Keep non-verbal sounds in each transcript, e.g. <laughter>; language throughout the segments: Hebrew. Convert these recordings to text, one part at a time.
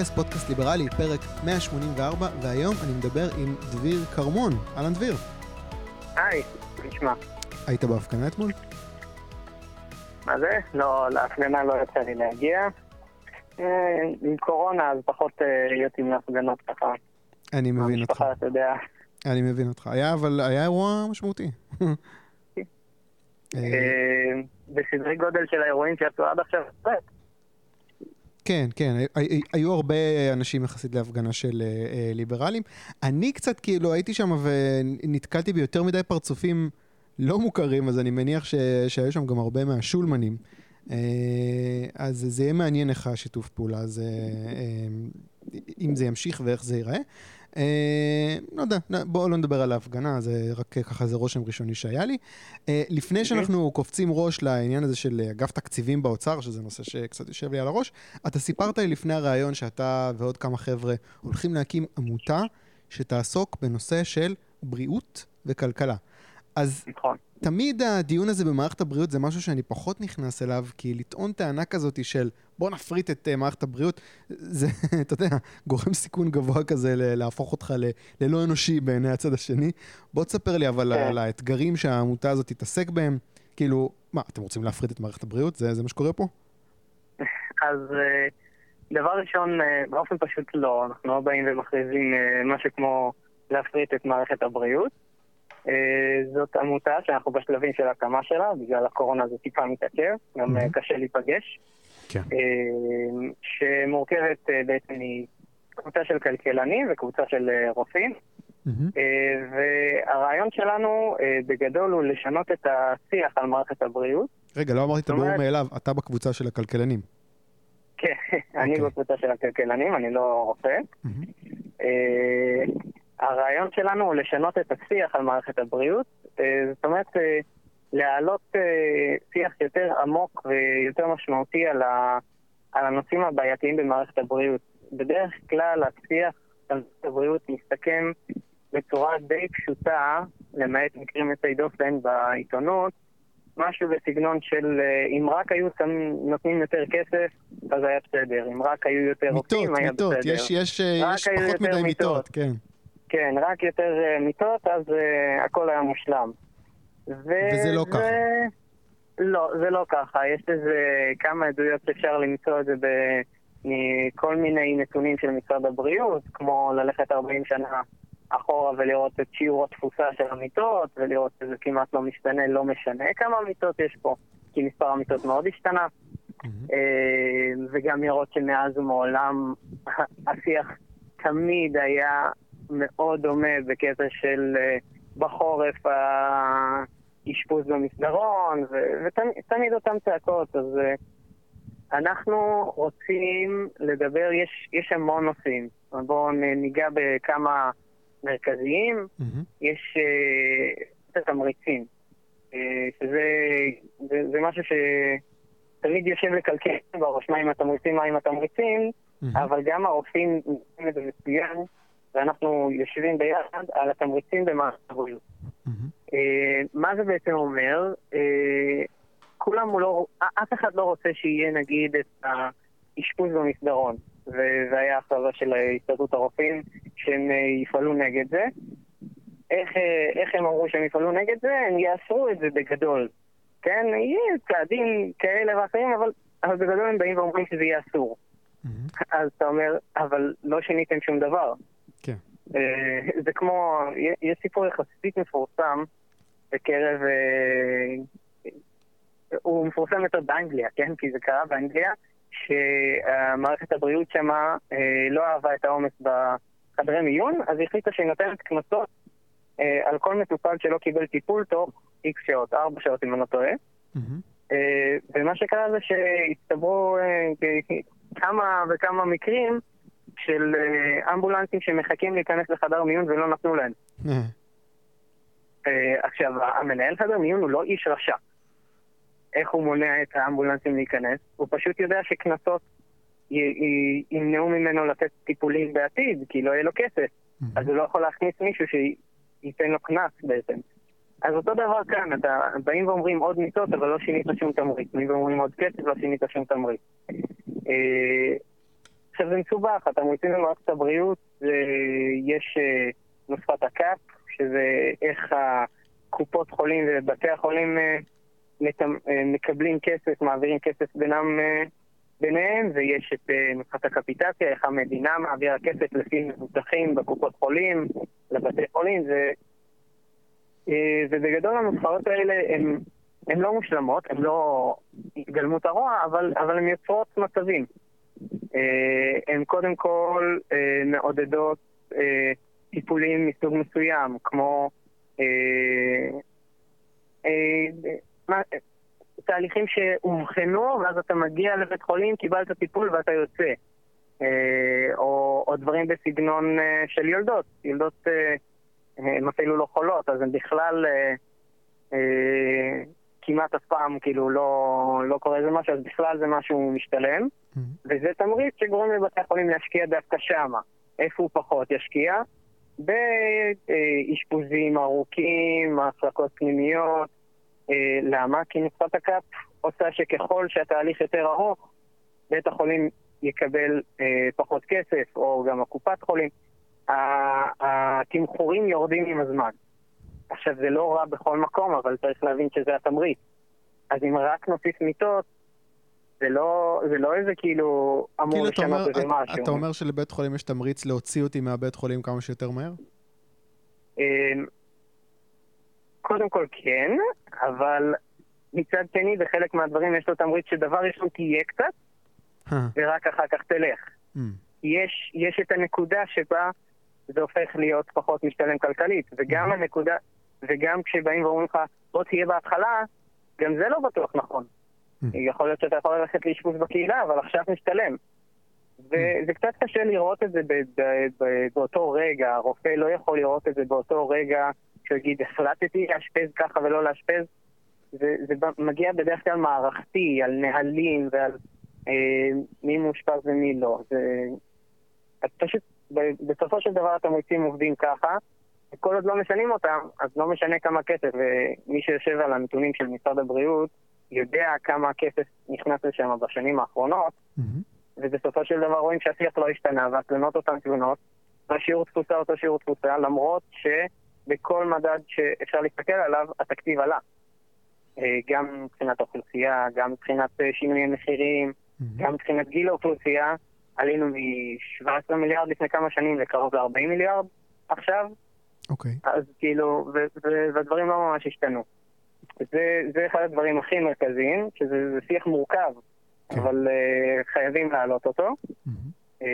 מחפש, פודקאסט ליברלי, פרק 184, והיום אני מדבר עם דביר כרמון. אהלן דביר. היי, נשמע. היית בהפגנה אתמול? מה זה? לא, להפגנה לא יצא לי להגיע. אה, עם קורונה אז פחות אה, יוצאים להפגנות ככה. אני מבין אותך. המשפחה, אתה יודע. אני מבין אותך. היה, אבל היה אירוע משמעותי. <laughs> אה, בסדרי גודל של האירועים שיצאו עד עכשיו. כן, כן, הי- הי- היו הרבה אנשים יחסית להפגנה של אה, אה, ליברלים. אני קצת כאילו הייתי שם ונתקלתי ביותר מדי פרצופים לא מוכרים, אז אני מניח ש... שהיו שם גם הרבה מהשולמנים. אה, אז זה יהיה מעניין איך השיתוף פעולה הזה, אם זה ימשיך ואיך זה ייראה. אה, לא יודע, בואו לא נדבר על ההפגנה, זה רק אה, ככה זה רושם ראשוני שהיה לי. אה, לפני שאנחנו קופצים ראש לעניין הזה של אה, אגף תקציבים באוצר, שזה נושא שקצת יושב לי על הראש, אתה סיפרת לי לפני הראיון שאתה ועוד כמה חבר'ה הולכים להקים עמותה שתעסוק בנושא של בריאות וכלכלה. אז נכון. תמיד הדיון הזה במערכת הבריאות זה משהו שאני פחות נכנס אליו, כי לטעון טענה כזאת של בוא נפריט את uh, מערכת הבריאות, זה, <laughs> אתה יודע, גורם סיכון גבוה כזה ל- להפוך אותך ל- ללא אנושי בעיני הצד השני. בוא תספר לי אבל כן. על האתגרים שהעמותה הזאת תתעסק בהם. כאילו, מה, אתם רוצים להפריט את מערכת הבריאות? זה, זה מה שקורה פה? אז אה, דבר ראשון, אה, באופן פשוט לא, אנחנו לא באים ומכריזים משהו כמו להפריט את מערכת הבריאות. אה, זאת עמותה שאנחנו בשלבים של הקמה שלה, בגלל הקורונה זה טיפה מתעכב, גם מהמם. קשה להיפגש. כן. אה, שמורכבת בעצם מקבוצה של כלכלנים וקבוצה של רופאים. אה, והרעיון שלנו בגדול הוא לשנות את השיח על מערכת הבריאות. רגע, לא אמרתי את הברור מאליו, אתה בקבוצה של הכלכלנים. כן, <laughs> אני אוקיי. בקבוצה של הכלכלנים, אני לא רופא. אה, הרעיון שלנו הוא לשנות את השיח על מערכת הבריאות. אה, זאת אומרת, אה, להעלות אה, שיח יותר עמוק ויותר משמעותי על, ה, על הנושאים הבעייתיים במערכת הבריאות. בדרך כלל השיח על מערכת הבריאות מסתכם בצורה די פשוטה, למעט מקרים יוצאי דופן בעיתונות, משהו בסגנון של אם רק היו נותנים יותר כסף, אז היה בסדר. אם רק היו יותר מיטות, רופאים, היה מיטות, בסדר. יש, יש, יש פחות מדי מיטות, מיטות. כן. כן, רק יותר אה, מיטות, אז uh, הכל היה מושלם. ו- וזה לא ככה. לא, זה לא ככה. יש לזה כמה עדויות שאפשר למצוא את זה ב- מכל מיני נתונים של משרד הבריאות, כמו ללכת 40 שנה אחורה ולראות את שיעור התפוסה של המיטות, ולראות שזה כמעט לא משתנה, לא משנה כמה מיטות יש פה, כי מספר המיטות מאוד השתנה. אה, וגם לראות שמאז ומעולם <laughs> השיח תמיד היה מאוד דומה בקטע של אה, בחורף האשפוז במסדרון, ותמיד אותן צעקות, אז אה, אנחנו רוצים לדבר, יש, יש המון נושאים, בואו ניגע בכמה מרכזיים, מהמם. יש את התמריצים, אה, שזה זה, זה משהו שתמיד יושב לקלקל בראש, מה עם התמריצים, מה עם התמריצים, מהמם. אבל גם הרופאים עושים את זה מצוין, ואנחנו יושבים ביחד על התמריצים במערכת הבריאות. אה, מה זה בעצם אומר? אה, כולם לא, אף אחד לא רוצה שיהיה נגיד את האשפוז במסדרון, וזה היה הכרזה של הסתדרות הרופאים שהם אה, יפעלו נגד זה. איך, איך הם אמרו שהם יפעלו נגד זה? הם יאסרו את זה בגדול. כן, יהיה צעדים כאלה ואחרים, אבל, אבל בגדול הם באים ואומרים שזה יהיה אסור. מהמם. אז אתה אומר, אבל לא שיניתם שום דבר. אה, זה כמו, יש סיפור יחסית מפורסם בקרב, אה, הוא מפורסם יותר באנגליה, כן? כי זה קרה באנגליה, שמערכת הבריאות שמה אה, לא אהבה את העומס בחדרי מיון, אז היא החליטה שהיא נותנת קנסות על כל מטופל שלא קיבל טיפול תוך איקס שעות, ארבע שעות אם אני לא טועה. אה, ומה שקרה זה שהצטברו כמה וכמה מקרים של אה, אמבולנסים שמחכים להיכנס לחדר מיון ולא נתנו להם. אה, <laughs> אה, עכשיו, המנהל חדר מיון הוא לא איש רשע. איך הוא מונע את האמבולנסים להיכנס? הוא פשוט יודע שקנסות ימנעו ממנו לתת טיפולים בעתיד, כי לא יהיה לו כסף. מהמם. אז הוא לא יכול להכניס מישהו שייתן לו קנס בעצם. אז אותו דבר כאן, אתה באים ואומרים עוד מיטות, אבל לא שינית שום תמריץ. באים ואומרים עוד כסף, לא שינית שום תמריץ. אה, עכשיו זה מסובך, התמריצים במערכת הבריאות, יש נוסחת הקאפ, שזה איך הקופות חולים ובתי החולים מקבלים כסף, מעבירים כסף בינם ביניהם, ויש את נוסחת הקפיטציה, איך המדינה מעבירה כסף לפי מבוטחים בקופות חולים, לבתי חולים, ו, ובגדול הנוסחאות האלה הן לא מושלמות, הן לא התגלמות הרוע, אבל, אבל הן יוצרות מצבים. Uh, הן קודם כל uh, מעודדות uh, טיפולים מסוג מסוים, כמו תהליכים שאובחנו, ואז אתה מגיע לבית חולים, קיבלת טיפול ואתה יוצא. אה, או, או דברים בסגנון אה, של יולדות. יולדות אה, הן אפילו לא חולות, אז הן בכלל כמעט אף פעם כאילו לא, לא קורה איזה משהו, אז בכלל זה משהו משתלם. Mm-hmm. וזה תמריץ שגורם לבתי החולים להשקיע דווקא שמה. איפה הוא פחות ישקיע? באשפוזים ארוכים, מחלקות פנימיות, אה, למה? כי נוסחת הקאפ עושה שככל שהתהליך יותר ארוך, בית החולים יקבל אה, פחות כסף, או גם הקופת חולים, התמחורים יורדים עם הזמן. עכשיו, זה לא רע בכל מקום, אבל צריך להבין שזה התמריץ. אז אם רק נוסיף מיטות, זה לא, זה לא איזה כאילו אמור כאילו לשנות איזה משהו. אתה אומר שלבית חולים יש תמריץ להוציא אותי מהבית חולים כמה שיותר מהר? אה, קודם כל כן, אבל מצד שני, בחלק מהדברים יש לו תמריץ שדבר ראשון תהיה קצת, אה. ורק אחר כך תלך. Mm. יש, יש את הנקודה שבה זה הופך להיות פחות משתלם כלכלית, וגם mm. הנקודה, וגם כשבאים ואומרים לך, בוא תהיה בהתחלה, גם זה לא בטוח נכון. Mm. יכול להיות שאתה יכול ללכת לאשפוז בקהילה, אבל עכשיו משתלם. וזה קצת קשה לראות את זה באותו רגע, הרופא לא יכול לראות את זה באותו רגע שהוא יגיד, החלטתי לאשפז ככה ולא לאשפז, זה, זה מגיע בדרך כלל מערכתי, על נהלים ועל אה, מי מאושפז ומי לא. זה, פשוט, בסופו של דבר התמריצים עובדים ככה, וכל עוד לא משנים אותם, אז לא משנה כמה כסף, ומי שיושב על הנתונים של משרד הבריאות יודע כמה כסף נכנס לשם בשנים האחרונות, mm-hmm. ובסופו של דבר רואים שהשיח לא השתנה, והתלונות אותן תלונות, והשיעור תפוסה אותו שיעור תפוסה, למרות ש... בכל מדד שאפשר להסתכל עליו, התקציב עלה. אה, גם מבחינת האוכלוסייה, גם מבחינת אה, שינויי מחירים, mm-hmm. גם מבחינת גיל האוכלוסייה. עלינו מ-17 מיליארד לפני כמה שנים לקרוב ל-40 מיליארד עכשיו. אוקיי. Okay. אז כאילו, והדברים לא ממש השתנו. זה, זה אחד הדברים הכי מרכזיים, שזה שיח מורכב, okay. כן. אבל uh, חייבים להעלות אותו. Mm-hmm. Uh,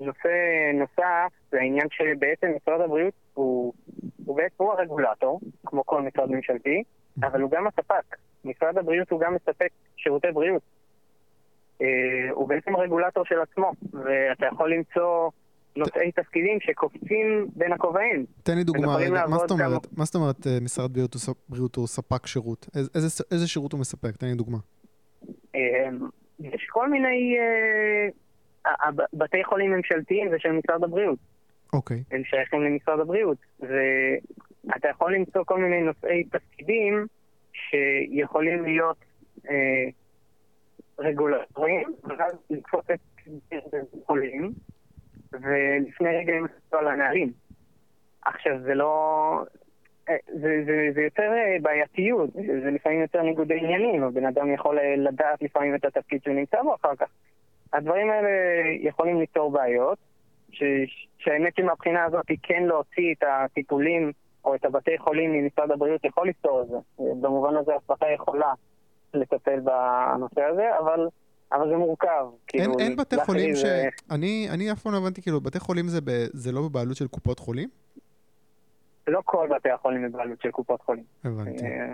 נושא נוסף זה העניין שבעצם משרד הבריאות הוא הוא בעצם הוא הרגולטור, כמו כל משרד ממשלתי, אבל הוא גם הספק. משרד הבריאות הוא גם מספק שירותי בריאות. אה, הוא בעצם רגולטור של עצמו, ואתה יכול למצוא נושאי תפקידים שקופצים בין הכובעים. תן לי דוגמה רגע, מה זאת אומרת, מה זאת אומרת אה, משרד בריאות הוא ספק שירות? איזה שירות הוא מספק? תן לי דוגמה. אה, יש כל מיני... בתי חולים ממשלתיים זה של משרד הבריאות. אוקיי. הם שייכים למשרד הבריאות. ואתה יכול למצוא כל מיני נושאי תפקידים שיכולים להיות אה, רגולטוריים, ואז לקפוץ את חולים, ולפני רגע הם עשו על הנהלים. עכשיו, זה לא... אה, זה, זה, זה יותר אה, בעייתיות, זה לפעמים יותר ניגודי עניינים, הבן אדם יכול אה, לדעת לפעמים את התפקיד שהוא נמצא בו אחר כך. הדברים האלה יכולים ליצור בעיות, ש, שהאמת שמבחינה הזאת היא כן להוציא את הטיפולים או את הבתי חולים ממשרד הבריאות יכול לפתור את זה. במובן הזה ההצלחה יכולה לטפל בנושא הזה, אבל, אבל זה מורכב. אין, כאילו, אין בתי חולים ש... זה... אני, אני אף פעם לא הבנתי, כאילו, בתי חולים זה, ב... זה לא בבעלות של קופות חולים? לא כל בתי החולים בבעלות של קופות חולים. הבנתי. אה,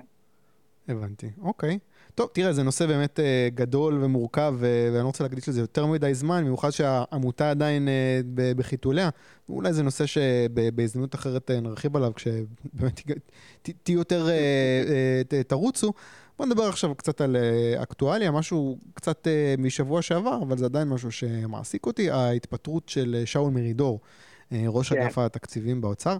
הבנתי, אוקיי. טוב, תראה, זה נושא באמת uh, גדול ומורכב, uh, ואני לא רוצה להקדיש לזה יותר מדי זמן, במיוחד שהעמותה עדיין uh, בחיתוליה. אולי זה נושא שבהזדמנות אחרת uh, נרחיב עליו, כשבאמת תהיו יותר, uh, uh, תרוצו. בוא נדבר עכשיו קצת על uh, אקטואליה, משהו קצת uh, משבוע שעבר, אבל זה עדיין משהו שמעסיק אותי, ההתפטרות של שאול מרידור, ראש כן. אגף התקציבים באוצר.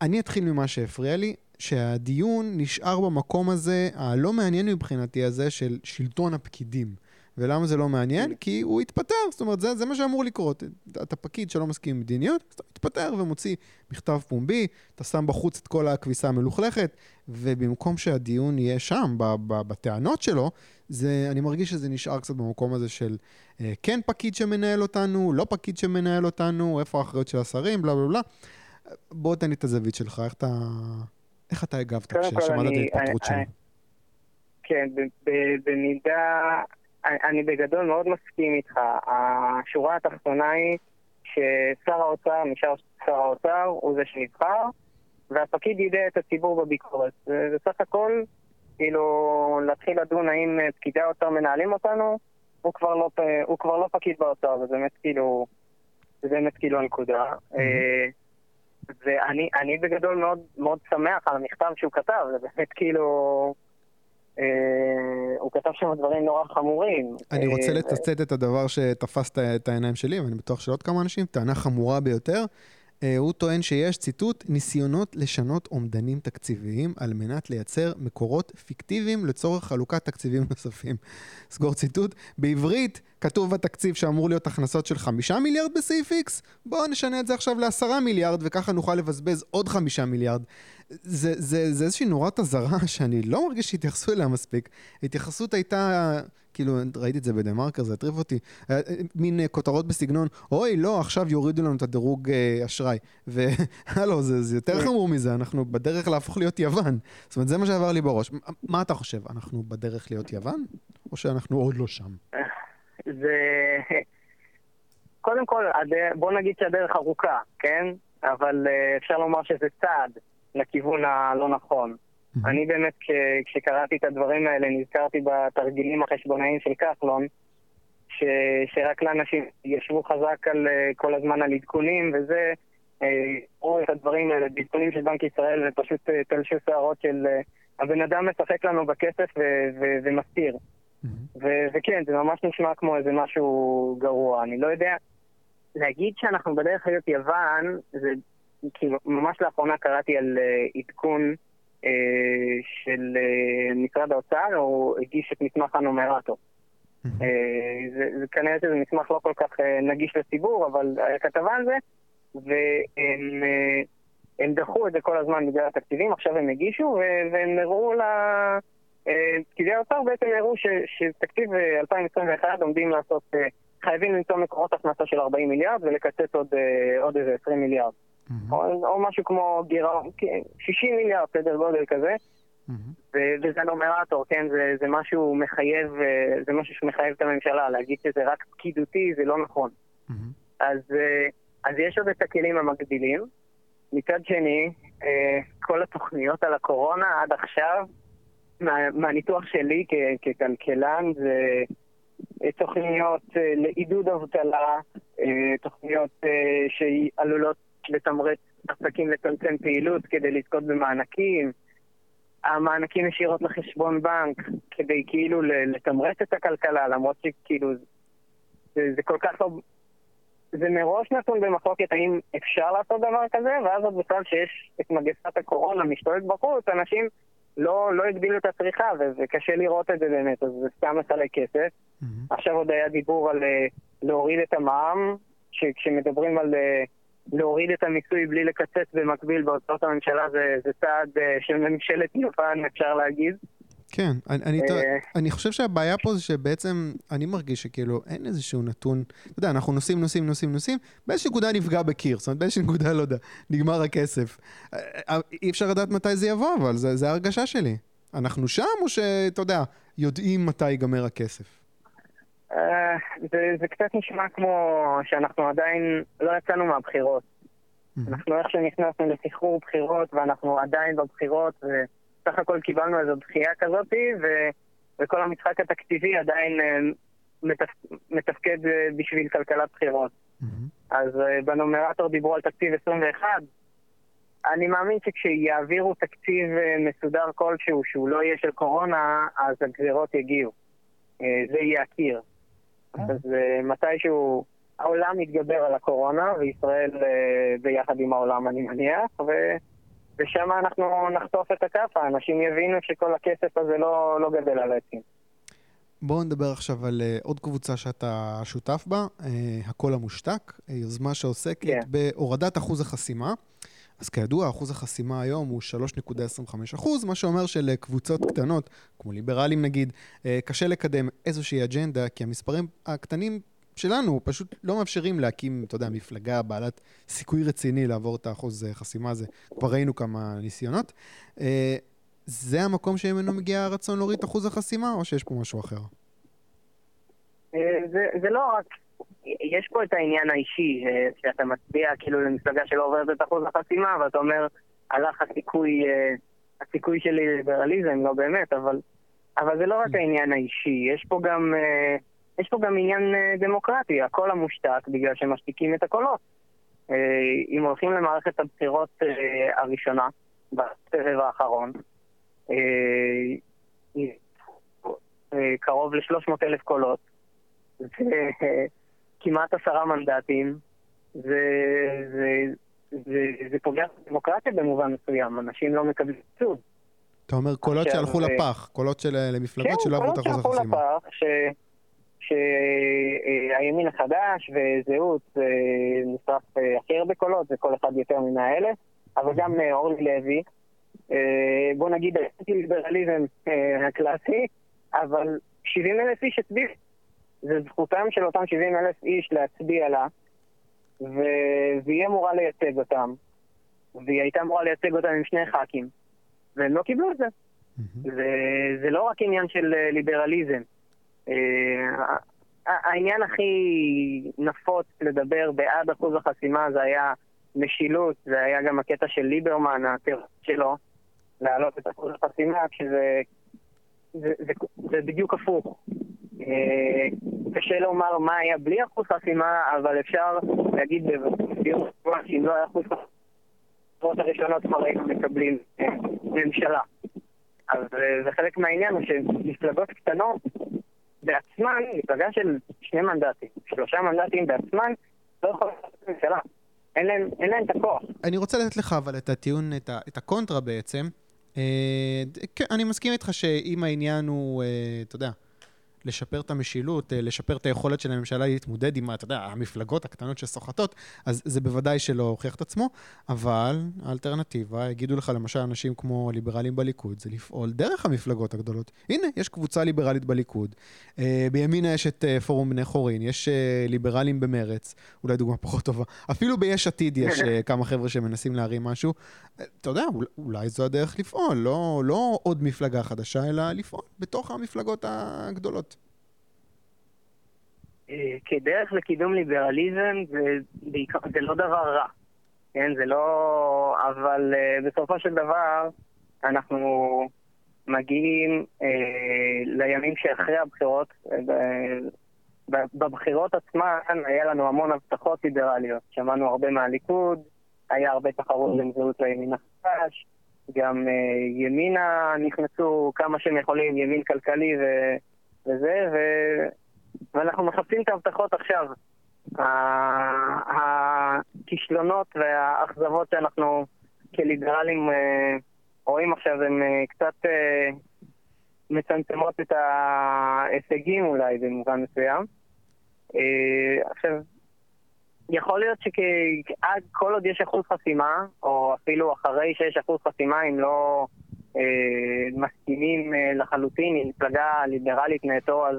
אני אתחיל ממה שהפריע לי. שהדיון נשאר במקום הזה, הלא מעניין מבחינתי הזה, של שלטון הפקידים. ולמה זה לא מעניין? כי הוא התפטר, זאת אומרת, זה, זה מה שאמור לקרות. אתה פקיד שלא מסכים עם מדיניות, אז אתה מתפטר ומוציא מכתב פומבי, אתה שם בחוץ את כל הכביסה המלוכלכת, ובמקום שהדיון יהיה שם, ב, ב, בטענות שלו, זה, אני מרגיש שזה נשאר קצת במקום הזה של אה, כן פקיד שמנהל אותנו, לא פקיד שמנהל אותנו, איפה האחריות של השרים, בלה בלה בלה. בוא תן לי את הזווית שלך, איך אתה, איך אתה הגבת כששמעת את ההתפטרות שלו? כן, במידה, אני בגדול מאוד מסכים איתך. השורה התחתונה היא ששר האוצר נשאר שר האוצר, הוא זה שנבחר, והפקיד יידע את הציבור בביקורת. וסך הכל, כאילו, להתחיל לדון האם פקידי האוצר מנהלים אותנו, הוא כבר לא, הוא כבר לא פקיד באוצר, זה באמת כאילו, זה באמת כאילו הנקודה. Mm-hmm. ואני בגדול מאוד, מאוד שמח על המכתב שהוא כתב, זה באמת כאילו... אה, כתב שם דברים נורא חמורים. אני רוצה אה, לצטט את הדבר שתפס את העיניים שלי, ואני בטוח של עוד כמה אנשים, טענה חמורה ביותר. אה, הוא טוען שיש, ציטוט, ניסיונות לשנות אומדנים תקציביים על מנת לייצר מקורות פיקטיביים לצורך חלוקת תקציבים <laughs> נוספים. סגור ציטוט. בעברית כתוב בתקציב שאמור להיות הכנסות של חמישה מיליארד בסעיף X, בואו נשנה את זה עכשיו לעשרה מיליארד וככה נוכל לבזבז עוד חמישה מיליארד. זה, זה, זה איזושהי נורת אזהרה <laughs> שאני לא מרגיש שהתייחסו אליה מספיק. ההתייחסות הייתה, כאילו, ראיתי את זה בדה מרקר, זה הטריף אותי, אה, אה, מין אה, כותרות בסגנון, אוי, לא, עכשיו יורידו לנו את הדירוג אשראי. <laughs> והלו, זה, זה יותר חמור מזה, אנחנו בדרך להפוך להיות יוון. זאת אומרת, זה מה שעבר לי בראש. מה אתה חושב, אנחנו בדרך להיות יוון? או שאנחנו עוד לא שם? <laughs> זה... קודם כל, בוא נגיד שהדרך ארוכה, כן? אבל אפשר לומר שזה צעד. לכיוון הלא נכון. Mm-hmm. אני באמת, כש, כשקראתי את הדברים האלה, נזכרתי בתרגילים החשבונאיים של כחלון, ש, שרק לאנשים ישבו חזק על, uh, כל הזמן על עדכונים וזה, ראו uh, את הדברים האלה, בעדכונים של בנק ישראל, ופשוט uh, תלשו שערות של הבן אדם משחק לנו בכסף ו- ו- ומסתיר. Mm-hmm. ו- וכן, זה ממש נשמע כמו איזה משהו גרוע. אני לא יודע, להגיד שאנחנו בדרך להיות יוון, זה כאילו, ממש לאחרונה קראתי על uh, עדכון של uh, משרד האוצר, הוא הגיש את מסמך הנומרטור. Mm-hmm. Uh, זה, זה כנראה שזה מסמך לא כל כך נגיש לציבור, אבל היה כתבה על זה, והם דחו את זה כל הזמן בגלל התקציבים, עכשיו הם הגישו, והם הראו ל... פקידי האוצר בעצם הראו שתקציב 2021 עומדים לעשות, חייבים למצוא מקורות הכנסה של 40 מיליארד ולקצץ עוד, עוד איזה 20 מיליארד. Mm-hmm. או, או משהו כמו גירעון, 60 מיליארד, סדר גודל כזה. Mm-hmm. וזה נומרטור, כן? זה, זה משהו מחייב, אה, זה משהו שמחייב את הממשלה, להגיד שזה רק פקידותי זה לא נכון. Mm-hmm. אז, אה, אז יש עוד את הכלים המקבילים. מצד שני, אה, כל התוכניות על הקורונה עד עכשיו, מה, מהניתוח שלי כ- ככלכלן, זה תוכניות לעידוד אבטלה, תוכניות שעלולות לתמרץ עסקים לצמצם פעילות כדי לזכות במענקים, המענקים ישירות לחשבון בנק כדי כאילו לתמרץ את הכלכלה, למרות שכאילו זה, זה כל כך לא... זה מראש נתון במחלוקת האם אפשר לעשות דבר כזה, ואז עוד בכלל שיש את מגפת הקורונה משתולת בחוץ, אנשים לא, לא הגדילו את הצריכה, וקשה לראות את זה באמת, אז זה סתם מסלק כסף. Mm-hmm. עכשיו עוד היה דיבור על אה, להוריד את המע"מ, שכשמדברים על... אה, להוריד את המיסוי בלי לקצץ במקביל בהוצאות הממשלה זה, זה צעד uh, של ממשלת יוון, אפשר להגיד. כן, אני, אני, uh, אני חושב שהבעיה פה זה שבעצם אני מרגיש שכאילו אין איזשהו נתון, אתה יודע, אנחנו נוסעים, נוסעים, נוסעים, נוסעים, באיזושהי נקודה נפגע בקיר, זאת אומרת באיזושהי נקודה, לא יודע, נגמר הכסף. אה, אי אפשר לדעת מתי זה יבוא, אבל זה, זה ההרגשה שלי. אנחנו שם, או שאתה יודע, יודעים מתי ייגמר הכסף? אה, זה, זה קצת נשמע כמו שאנחנו עדיין לא יצאנו מהבחירות. אנחנו איך שנכנסנו לסחרור בחירות ואנחנו עדיין בבחירות וסך הכל קיבלנו איזו דחייה כזאת ו, וכל המשחק התקציבי עדיין אה, מתפ, מתפקד אה, בשביל כלכלת בחירות. אז בנומרטור דיברו על תקציב 21. אני מאמין שכשיעבירו תקציב מסודר כלשהו שהוא לא יהיה של קורונה, אז הגזירות יגיעו. זה יהיה הקיר. אז uh, מתישהו העולם יתגבר על הקורונה, וישראל uh, ביחד עם העולם אני מניח, ו... ושם אנחנו נחטוף את הכאפה, אנשים יבינו שכל הכסף הזה לא, לא גדל על עצים. בואו נדבר עכשיו על uh, עוד קבוצה שאתה שותף בה, הקול המושתק, יוזמה שעוסקת yeah. כן. בהורדת אחוז החסימה. אז כידוע, אחוז החסימה היום הוא 3.25 אחוז, מה שאומר שלקבוצות קטנות, כמו ליברלים נגיד, אה, קשה לקדם איזושהי אג'נדה, כי המספרים הקטנים שלנו פשוט לא מאפשרים להקים, אתה יודע, מפלגה בעלת סיכוי רציני לעבור את האחוז חסימה הזה. כבר ראינו כמה ניסיונות. אה, זה המקום שממנו מגיע הרצון להוריד את אחוז החסימה, או שיש פה משהו אחר? אה, זה, זה לא רק יש פה את העניין האישי, אה, שאתה מצביע כאילו למפלגה שלא עוברת את אחוז החסימה, ואתה אומר, הלך הסיכוי, אה, הסיכוי שלי לליברליזם, לא באמת, אבל, אבל זה לא רק העניין האישי, יש פה גם, אה, יש פה גם עניין דמוקרטי, הקול המושתק בגלל שמשתיקים את הקולות. אם הולכים למערכת הבחירות הראשונה, בסבב האחרון, קרוב ל-300 אלף קולות, כמעט עשרה מנדטים, זה, זה, זה, זה פוגע בדמוקרטיה במובן מסוים, אנשים לא מקבלים ייצוג. אתה אומר קולות שהלכו לפח, קולות של למפלגות כן, שלא עברו את אחוז החסימה. כן, קולות שהלכו לפח, שהימין החדש וזהות אה, נשרף אה, הכי הרבה קולות, זה כל אחד יותר מ-100 אלף, אבל גם אה, אורלי לוי, בוא נגיד האנטי-ליברליזם הקלאסי, אבל 70 אלף איש הצביעו. זה זכותם של אותם 70 אלף איש להצביע לה. והיא אמורה לייצג אותם, והיא הייתה אמורה לייצג אותם עם שני ח"כים, והם לא קיבלו את זה. זה, זה לא רק עניין של אה, ליברליזם. אה, העניין הכי נפוץ לדבר בעד אחוז החסימה זה היה משילות, זה היה גם הקטע של ליברמן, הטרור שלו, להעלות את אחוז החסימה, כשזה זה, זה, זה בדיוק הפוך. אה, קשה לומר מה היה בלי אחוז חסימה, אבל אפשר להגיד בדיוק שאם לא היה אחוז חסימה, הראשונות כבר היינו מקבלים אה, ממשלה. אז אה, זה חלק מהעניין שמפלגות קטנות בעצמן, מפלגה של שני מנדטים, שלושה מנדטים בעצמן, לא יכולות לעשות ממשלה. אין להם, את הכוח. אני רוצה לתת לך אבל את הטיעון, את, ה, את הקונטרה בעצם. כן, אני מסכים איתך שאם העניין הוא, אתה יודע, לשפר את המשילות, אה, לשפר את היכולת של הממשלה להתמודד עם, אתה יודע, המפלגות הקטנות שסוחטות, אז זה בוודאי שלא הוכיח את עצמו, אבל האלטרנטיבה, יגידו לך למשל אנשים כמו הליברלים בליכוד, זה לפעול דרך המפלגות הגדולות. הנה, יש קבוצה ליברלית בליכוד, אה, בימינה יש את אה, פורום בני חורין, יש ליברלים במרץ, אולי דוגמה פחות טובה, אפילו ביש עתיד יש כמה חבר'ה שמנסים להרים משהו. אתה יודע, אולי זו הדרך לפעול, לא, לא עוד מפלגה חדשה, אלא לפעול בתוך המפלגות הגדולות. אה, כדרך לקידום ליברליזם זה, זה לא דבר רע, כן? זה לא... אבל uh, בסופו של דבר אנחנו מגיעים uh, לימים שאחרי הבחירות. בבחירות עצמן היה לנו המון הבטחות ליברליות. שמענו הרבה מהליכוד, היה הרבה תחרות בין זהות לימין החדש, גם uh, ימינה נכנסו כמה שהם יכולים, ימין כלכלי ו... וזה, ו... ואנחנו מחפשים את ההבטחות עכשיו. הכישלונות והאכזבות שאנחנו כליברלים אה, רואים עכשיו הן אה, קצת אה, מצמצמות את ההישגים אולי במובן מסוים. עכשיו, יכול להיות שעד כל עוד יש אחוז חסימה, או אפילו אחרי שיש אחוז חסימה, אם לא אה, מסכימים אה, לחלוטין עם מפלגה ליברלית נטו, אז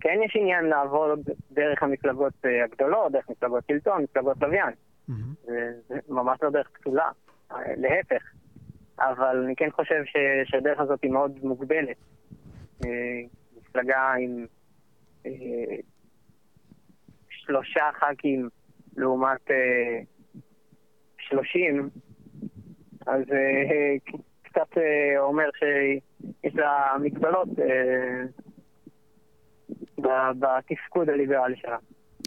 כן יש עניין לעבוד דרך המפלגות אה, הגדולות, דרך מפלגות שלטון, מפלגות לוויין. זה ממש לא דרך פסולה, אה, להפך. אבל אני כן חושב שהדרך הזאת היא מאוד מוגבלת. אה, מפלגה עם שלושה ח"כים לעומת שלושים, אז קצת אומר שיש לה מגבלות בתפקוד הליברלי שלה.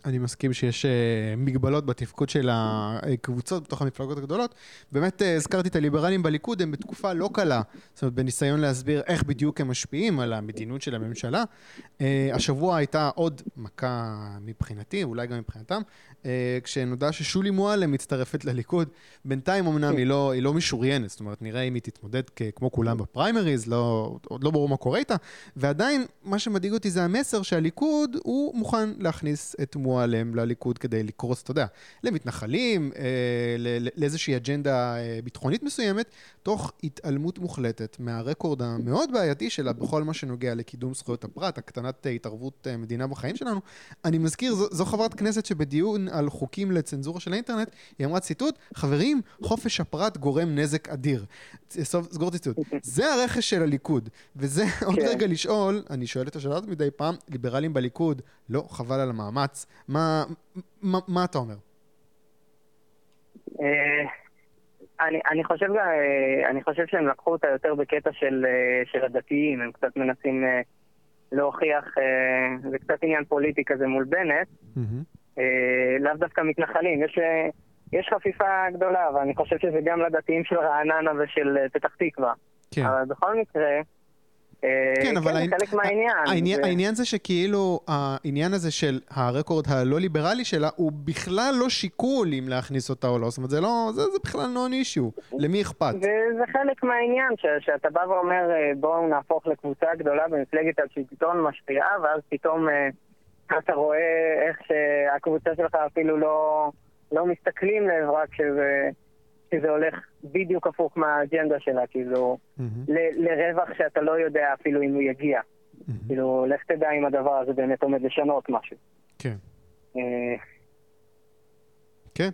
אני מסכים שיש uh, מגבלות בתפקוד של הקבוצות בתוך המפלגות הגדולות. באמת uh, הזכרתי את הליברלים בליכוד, הם בתקופה לא קלה, זאת אומרת בניסיון להסביר איך בדיוק הם משפיעים על המדיניות של הממשלה. Uh, השבוע הייתה עוד מכה מבחינתי, אולי גם מבחינתם, uh, כשנודע ששולי מועלם מצטרפת לליכוד. בינתיים אמנם היא לא, היא לא משוריינת, זאת אומרת נראה אם היא תתמודד כמו כולם בפריימריז, לא, עוד לא ברור מה קורה איתה, ועדיין מה שמדאיג אותי זה המסר שהליכוד הוא מוכן להכניס את מועלם לליכוד כדי לקרוס, אתה יודע, למתנחלים, אה, לאיזושהי אג'נדה אה, ביטחונית מסוימת, תוך התעלמות מוחלטת מהרקורד המאוד בעייתי שלה בכל מה שנוגע לקידום זכויות הפרט, הקטנת אה, התערבות מדינה בחיים שלנו. אני מזכיר, זו, זו חברת כנסת שבדיון על חוקים לצנזורה של האינטרנט, היא אמרה ציטוט, חברים, חופש הפרט גורם נזק אדיר. סגור ציטוט. זה הרכש של הליכוד, וזה עוד כן. רגע לשאול, אני שואל את השאלה הזאת מדי פעם, ליברלים בליכוד, לא, חבל על המאמץ. מה, מה, מה אתה אומר? אה, אני, אני, חושב, אה, אני חושב שהם לקחו אותה יותר בקטע של, אה, של הדתיים, הם קצת מנסים להוכיח, זה קצת עניין פוליטי כזה מול בנט, mm-hmm. לאו דווקא מתנחלים, יש, יש חפיפה גדולה, אבל אני חושב שזה גם לדתיים של רעננה ושל פתח תקווה. כן. אבל בכל מקרה, כן, אבל כן, חלק מהעניין. העניין, העניין זה שכאילו, העניין הזה של הרקורד הלא ליברלי שלה, הוא בכלל לא שיקול אם להכניס אותה או לא. זאת אומרת, זה לא, זה, זה בכלל נון אישיו. למי אכפת? וזה חלק מהעניין, ש, שאתה בא ואומר, אה, בואו נהפוך לקבוצה גדולה במפלגת השלטון משפיעה, ואז פתאום אה, אתה רואה איך שהקבוצה שלך אפילו לא, לא מסתכלים לעברה כשזה... שזה הולך בדיוק הפוך מהאג'נדה שלה, כאילו, mm-hmm. ל- לרווח שאתה לא יודע אפילו אם הוא יגיע. Mm-hmm. כאילו, לך תדע אם הדבר הזה באמת עומד לשנות משהו. כן. אה, כן,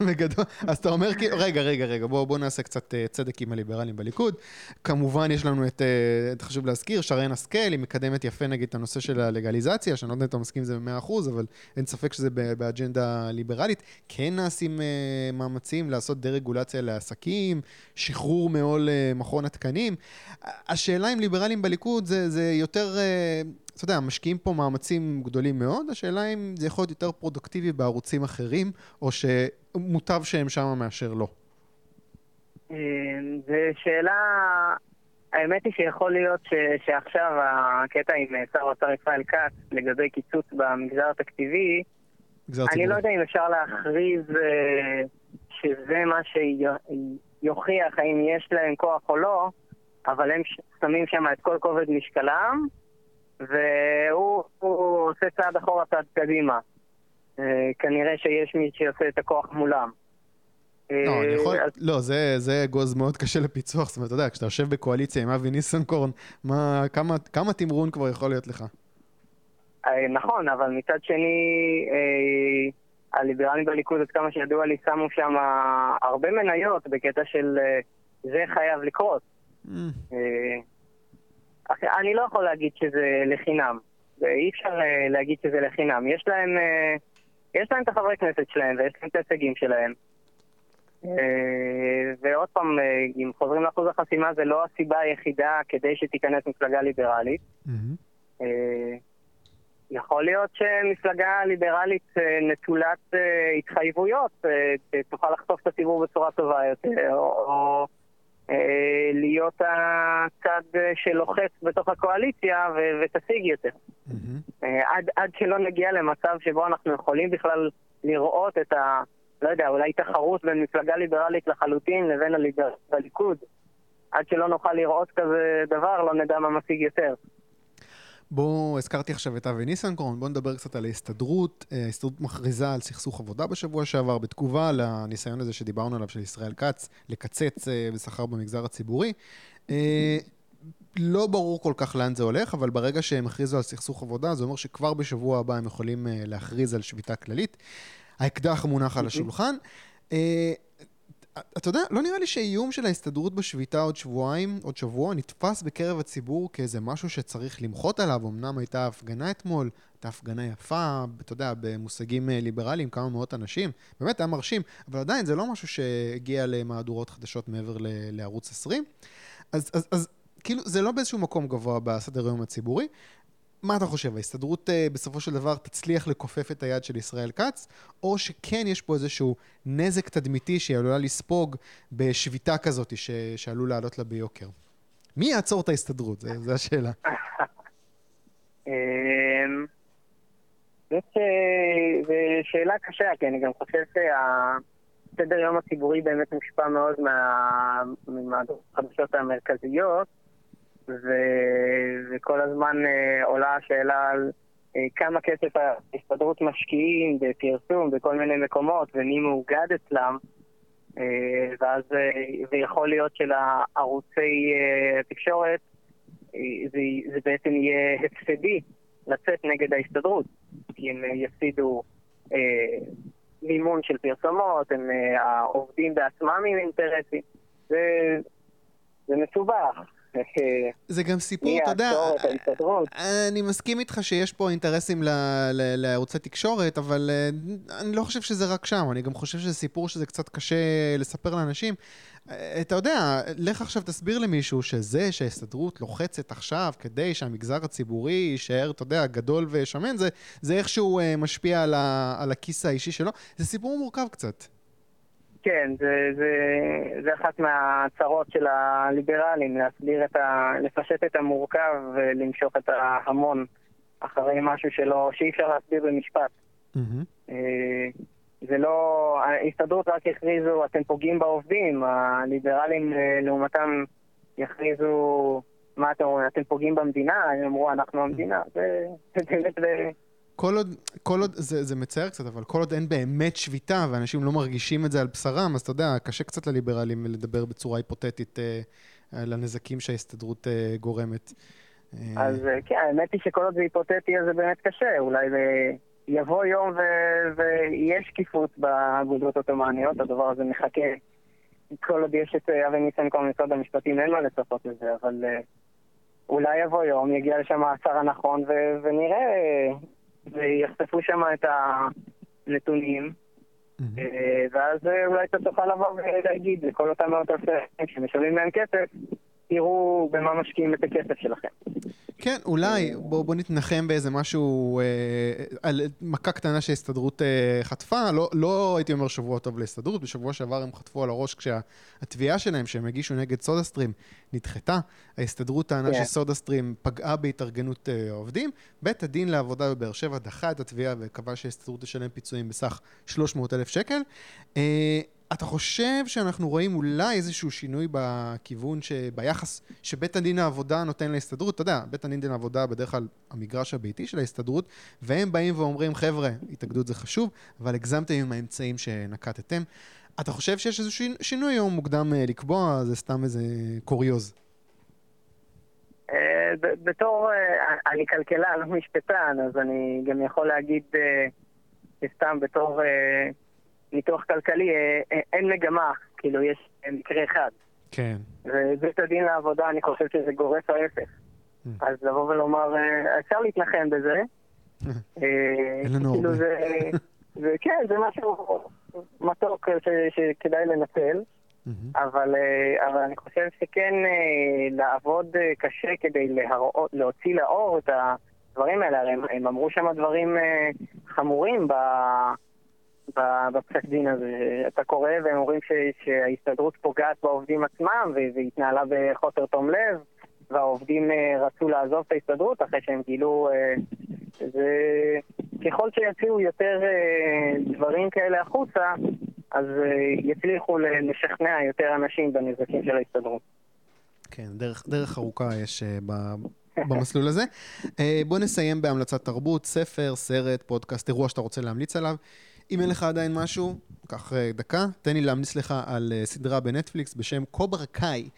<laughs> בגדול, אז אתה אומר, רגע, רגע, רגע, בואו בוא נעשה קצת uh, צדק עם הליברלים בליכוד. כמובן, יש לנו את, uh, חשוב להזכיר, שרן השכל, היא מקדמת יפה נגיד את הנושא של הלגליזציה, שאני לא יודע אם אתה מסכים עם זה ב-100%, אבל אין ספק שזה באג'נדה ליברלית. כן נעשים uh, מאמצים לעשות דה-רגולציה לעסקים, שחרור מעול מכון התקנים. השאלה אם ליברלים בליכוד זה יותר... אתה יודע, משקיעים פה מאמצים גדולים מאוד, השאלה אם זה יכול להיות יותר פרודוקטיבי בערוצים אחרים, או שמוטב שהם שמה מאשר לא. אמ, זו שאלה, האמת היא שיכול להיות ש, שעכשיו הקטע עם שר האוצר ישראל כץ לגבי קיצוץ במגזר התקציבי, אני לא יודע אם אפשר להכריז אה, שזה מה שיוכיח האם יש להם כוח או לא, אבל הם שמים שם את כל כובד משקלם, והוא עושה צעד אחורה, צעד קדימה. אה, כנראה שיש מי שעושה את הכוח מולם. לא, אני אה, יכול... לא, זה, זה אגוז מאוד קשה לפיצוח. זאת אומרת, אתה יודע, כשאתה יושב בקואליציה עם אבי ניסנקורן, מה, כמה, כמה תמרון כבר יכול להיות לך? אה, נכון, אבל מצד שני, הליברלים בליכוד, עד כמה שידוע לי, שמו שם הרבה מניות בקטע של זה חייב לקרות. Mm. אני לא יכול להגיד שזה לחינם. אי אפשר אה, להגיד שזה לחינם. יש להם, אה, יש להם את החברי כנסת שלהם ויש להם את ההישגים שלהם. אה, ועוד פעם, אם חוזרים לאחוז החסימה, זה לא הסיבה היחידה כדי שתיכנס מפלגה ליברלית. יכול להיות שמפלגה ליברלית נטולת התחייבויות תוכל לחטוף את הציבור בצורה טובה יותר, או להיות הצד שלוחץ בתוך הקואליציה ו- ותשיג יותר. Mm-hmm. עד, עד שלא נגיע למצב שבו אנחנו יכולים בכלל לראות את ה... לא יודע, אולי תחרות בין מפלגה ליברלית לחלוטין לבין הליכוד. עד שלא נוכל לראות כזה דבר, לא נדע מה משיג יותר. בואו, הזכרתי עכשיו את אבי ניסנקורן, בואו נדבר קצת על ההסתדרות. אה, ההסתדרות מכריזה על סכסוך עבודה בשבוע שעבר, בתגובה לניסיון הזה שדיברנו עליו של ישראל כץ, לקצץ אה, בשכר במגזר הציבורי. אה, לא ברור כל כך לאן זה הולך, אבל ברגע שהם הכריזו על סכסוך עבודה, זה אומר שכבר בשבוע הבא הם יכולים להכריז על שביתה כללית. האקדח מונח על השולחן. אתה יודע, לא נראה לי שאיום של ההסתדרות בשביתה עוד שבועיים, עוד שבוע, נתפס בקרב הציבור כאיזה משהו שצריך למחות עליו. אמנם הייתה הפגנה אתמול, הייתה הפגנה יפה, אתה יודע, במושגים אה, ליברליים, כמה מאות אנשים, באמת היה מרשים, אבל עדיין זה לא משהו שהגיע למהדורות חדשות מעבר לערוץ 20. אז, אז, אז כאילו, זה לא באיזשהו מקום גבוה בסדר היום הציבורי. מה אתה חושב, ההסתדרות אה, בסופו של דבר תצליח לכופף את היד של ישראל כץ, או שכן יש פה איזשהו נזק תדמיתי שהיא עלולה לספוג בשביתה כזאת ש... שעלול לעלות לה ביוקר? מי יעצור את ההסתדרות? זו השאלה. אמ, זאת אה, שאלה קשה, כי אני גם חושב שהסדר יום הציבורי באמת מושפע מאוד מהחדשות המרכזיות, ו... וכל הזמן uh, עולה השאלה על uh, כמה כסף ההסתדרות משקיעים בפרסום בכל מיני מקומות ומי מאוגד אצלם, uh, ואז uh, ויכול להיות שלערוצי uh, התקשורת uh, זה, זה בעצם יהיה הפסדי לצאת נגד ההסתדרות, כי הם יפסידו uh, מימון של פרסומות, הם uh, העובדים בעצמם עם אינטרסים. זה, זה מסובך. <laughs> זה גם סיפור, אתה יודע, אני מסכים איתך שיש פה אינטרסים לערוצי תקשורת, אבל אה, אני לא חושב שזה רק שם, אני גם חושב שזה סיפור שזה קצת קשה לספר לאנשים. אה, אתה יודע, לך עכשיו תסביר למישהו שזה שההסתדרות לוחצת עכשיו כדי שהמגזר הציבורי יישאר, אתה יודע, גדול ושמן, זה, זה איכשהו אה, משפיע על, ה, על הכיס האישי שלו. זה סיפור מורכב קצת. כן, זה, זה, זה אחת מהצרות של הליברלים, להסביר את ה... לפשט את המורכב ולמשוך את ההמון אחרי משהו שלא, שאי אפשר להסביר במשפט. Mm-hmm. זה לא... ההסתדרות רק הכריזו, אתם פוגעים בעובדים, הליברלים אה, לעומתם יכריזו, מה אתם אומרים, אתם פוגעים במדינה, הם אמרו, אנחנו המדינה. זה באמת... כל עוד, כל עוד, זה, זה מצער קצת, אבל כל עוד אין באמת שביתה ואנשים לא מרגישים את זה על בשרם, אז אתה יודע, קשה קצת לליברלים לדבר בצורה היפותטית אה, על הנזקים שההסתדרות אה, גורמת. אה, אז אה, כן, האמת היא שכל עוד זה היפותטי אז זה באמת קשה, אולי זה יבוא יום ויהיה שקיפות באגודות עות'מאניות, הדבר הזה מחכה. כל עוד יש את אה, אבי ניסנקו ממשרד המשפטים, אין מה לצפות לזה, אבל אה, אולי יבוא יום, יגיע לשם השר הנכון ונראה ויחשפו שם את הנתונים, אה, ואז אולי אתה תוכל לבוא ולהגיד לכל אותם מאות אלפי שמשלמים להם כסף, תראו במה משקיעים את הכסף שלכם. כן, אולי, בוא, בוא נתנחם באיזה משהו, אה, על מכה קטנה שההסתדרות אה, חטפה, לא, לא הייתי אומר שבוע טוב להסתדרות, בשבוע שעבר הם חטפו על הראש כשהתביעה שלהם שהם הגישו נגד סודה סטרים נדחתה. ההסתדרות טענה כן. שסודה סטרים פגעה בהתארגנות אה, העובדים. בית הדין לעבודה בבאר שבע דחה את התביעה וקבע שההסתדרות תשלם פיצויים בסך 300 אלף שקל. אה, אתה חושב שאנחנו רואים אולי איזשהו שינוי בכיוון, ביחס שבית הדין לעבודה נותן להסתדרות? אתה יודע, בית הדין לעבודה בדרך כלל המגרש הביתי של ההסתדרות, והם באים ואומרים, חבר'ה, התאגדות זה חשוב, אבל הגזמתם עם האמצעים שנקטתם. אתה חושב שיש איזשהו שינוי או מוקדם אה, לקבוע? זה סתם איזה קוריוז. אה, בתור, אה, אני כלכלן, לא משפטן, אז אני גם יכול להגיד סתם בתור... ניתוח כלכלי, אה, אה, אין מגמה, כאילו יש מקרה אחד. כן. ובית הדין לעבודה, אני חושב שזה גורף ההפך. Mm. אז לבוא ולומר, אה, אפשר להתנחם בזה. <laughs> אין לנו הרבה. זה, כן, זה משהו מתוק שכדאי לנצל. אבל, אבל אני חושב שכן לעבוד קשה כדי להראות, להוציא לאור את הדברים האלה, הרי הם אמרו שם דברים חמורים ב... בפסק דין הזה. אתה קורא והם אומרים שההסתדרות פוגעת בעובדים עצמם והתנהלה בחוסר תום לב, והעובדים אה, רצו לעזוב את ההסתדרות אחרי שהם גילו... אה, זה... ככל שיציעו יותר אה, דברים כאלה החוצה, אז יצליחו לשכנע יותר אנשים בנזקים של ההסתדרות. כן, דרך, דרך ארוכה יש ב... במסלול הזה. בוא נסיים בהמלצת תרבות, ספר, סרט, פודקאסט, אירוע שאתה רוצה להמליץ עליו. אם אין לך עדיין משהו, קח אה, דקה, תן לי להמליץ לך על אה, סדרה בנטפליקס בשם קוברה קאי.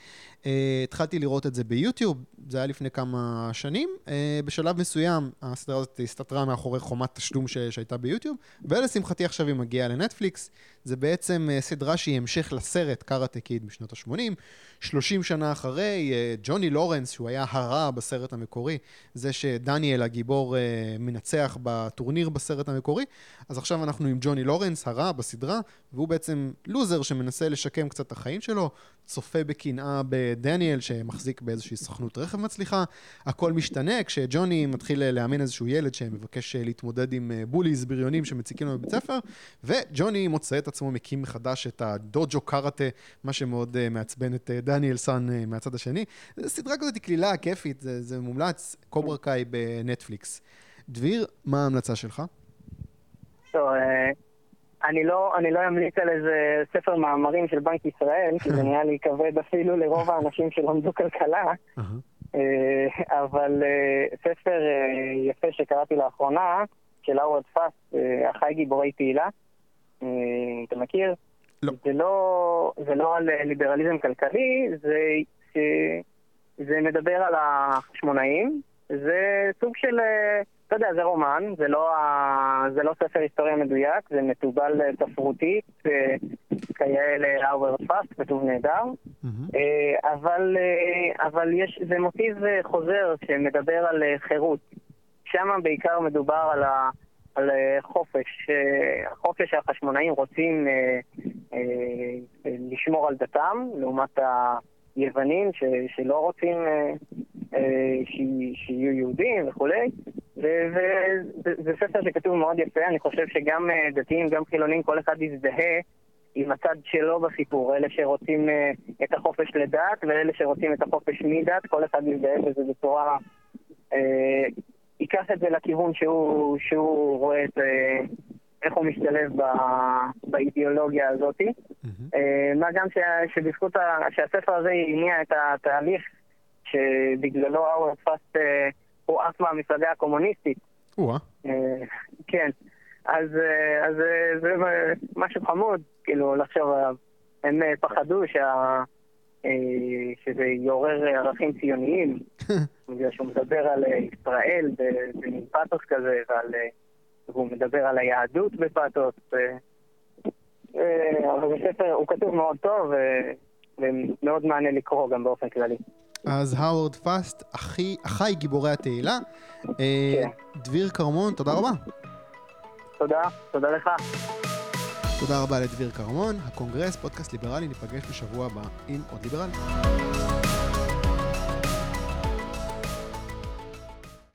Uh, התחלתי לראות את זה ביוטיוב, זה היה לפני כמה שנים. Uh, בשלב מסוים הסדרה הזאת הסתתרה מאחורי חומת תשלום ש- שהייתה ביוטיוב, ולשמחתי עכשיו היא מגיעה לנטפליקס. זה בעצם uh, סדרה שהיא המשך לסרט קארטה קיד משנות ה-80. 30 שנה אחרי, uh, ג'וני לורנס, שהוא היה הרע בסרט המקורי, זה שדניאל הגיבור uh, מנצח בטורניר בסרט המקורי, אז עכשיו אנחנו עם ג'וני לורנס, הרע בסדרה, והוא בעצם לוזר שמנסה לשקם קצת את החיים שלו, צופה בקנאה ב... אה, דניאל שמחזיק באיזושהי סוכנות רכב מצליחה. הכל משתנה כשג'וני מתחיל לאמן איזשהו ילד שמבקש להתמודד עם בוליז בריונים שמציקים לו בבית ספר, וג'וני מוצא את עצמו מקים מחדש את הדוג'ו קארטה, מה שמאוד מעצבן את דניאל סאן מהצד השני. סדרה כזאת קלילה, כיפית, זה, זה מומלץ, קוברה קאי בנטפליקס. דביר, מה ההמלצה שלך? טוב, אני לא, אני לא אמליץ על איזה ספר מאמרים של בנק ישראל, כי זה <laughs> נהיה לי כבד אפילו לרוב האנשים שלמדו כלכלה, אה, אבל אה, ספר אה, יפה שקראתי לאחרונה, של האוורד פאסט, אחי גיבורי תהילה, אתה מכיר? לא. זה לא, זה לא על ליברליזם כלכלי, זה, זה מדבר על החשמונאים, זה סוג של... אתה יודע, זה רומן, זה לא, ה... זה לא ספר היסטוריה מדויק, זה מתובל ספרותית, אה, כאלה האוורד פאסט, כתוב נהדר, אה, אבל, אה, אבל יש, זה מוטיב חוזר שמדבר על חירות. שם בעיקר מדובר על, ה... על חופש. חופש שהחשמונאים רוצים לשמור על דתם, לעומת היוונים ש... שלא רוצים שיהיו יהודים וכולי. וזה ספר שכתוב מאוד יפה, אני חושב שגם אה, דתיים, גם חילונים, כל אחד יזדהה עם הצד שלו בסיפור. אלה שרוצים אה, את החופש לדת ואלה שרוצים את החופש מדת, כל אחד יזדהה בזה בצורה... אה, ייקח את זה לכיוון שהוא, שהוא רואה את... אה, איך הוא משתלב ב, באידיאולוגיה הזאת. Mm-hmm. אה, מה גם ש, שבזכות ה, שהספר הזה הניע את התהליך שבגללו האוורד פאסט אה, הוא עף מהמפלגה הקומוניסטית. או כן. אז, אה, אז אה, זה משהו חמוד, כאילו, לחשוב עליו. הם פחדו שה... שזה יעורר ערכים ציוניים, <laughs> בגלל שהוא מדבר על ישראל במין פתוס כזה, ועל... והוא מדבר על היהדות בפתוס. אבל בספר, הוא כתוב מאוד טוב, ומאוד מעניין לקרוא גם באופן כללי. אז האוורד פאסט, אחי, אחי גיבורי התהילה. אה, כן. דביר כרמון, תודה רבה. תודה, תודה לך. תודה רבה לדביר כרמון, הקונגרס, פודקאסט ליברלי, ניפגש בשבוע הבא עם עוד ליברלי.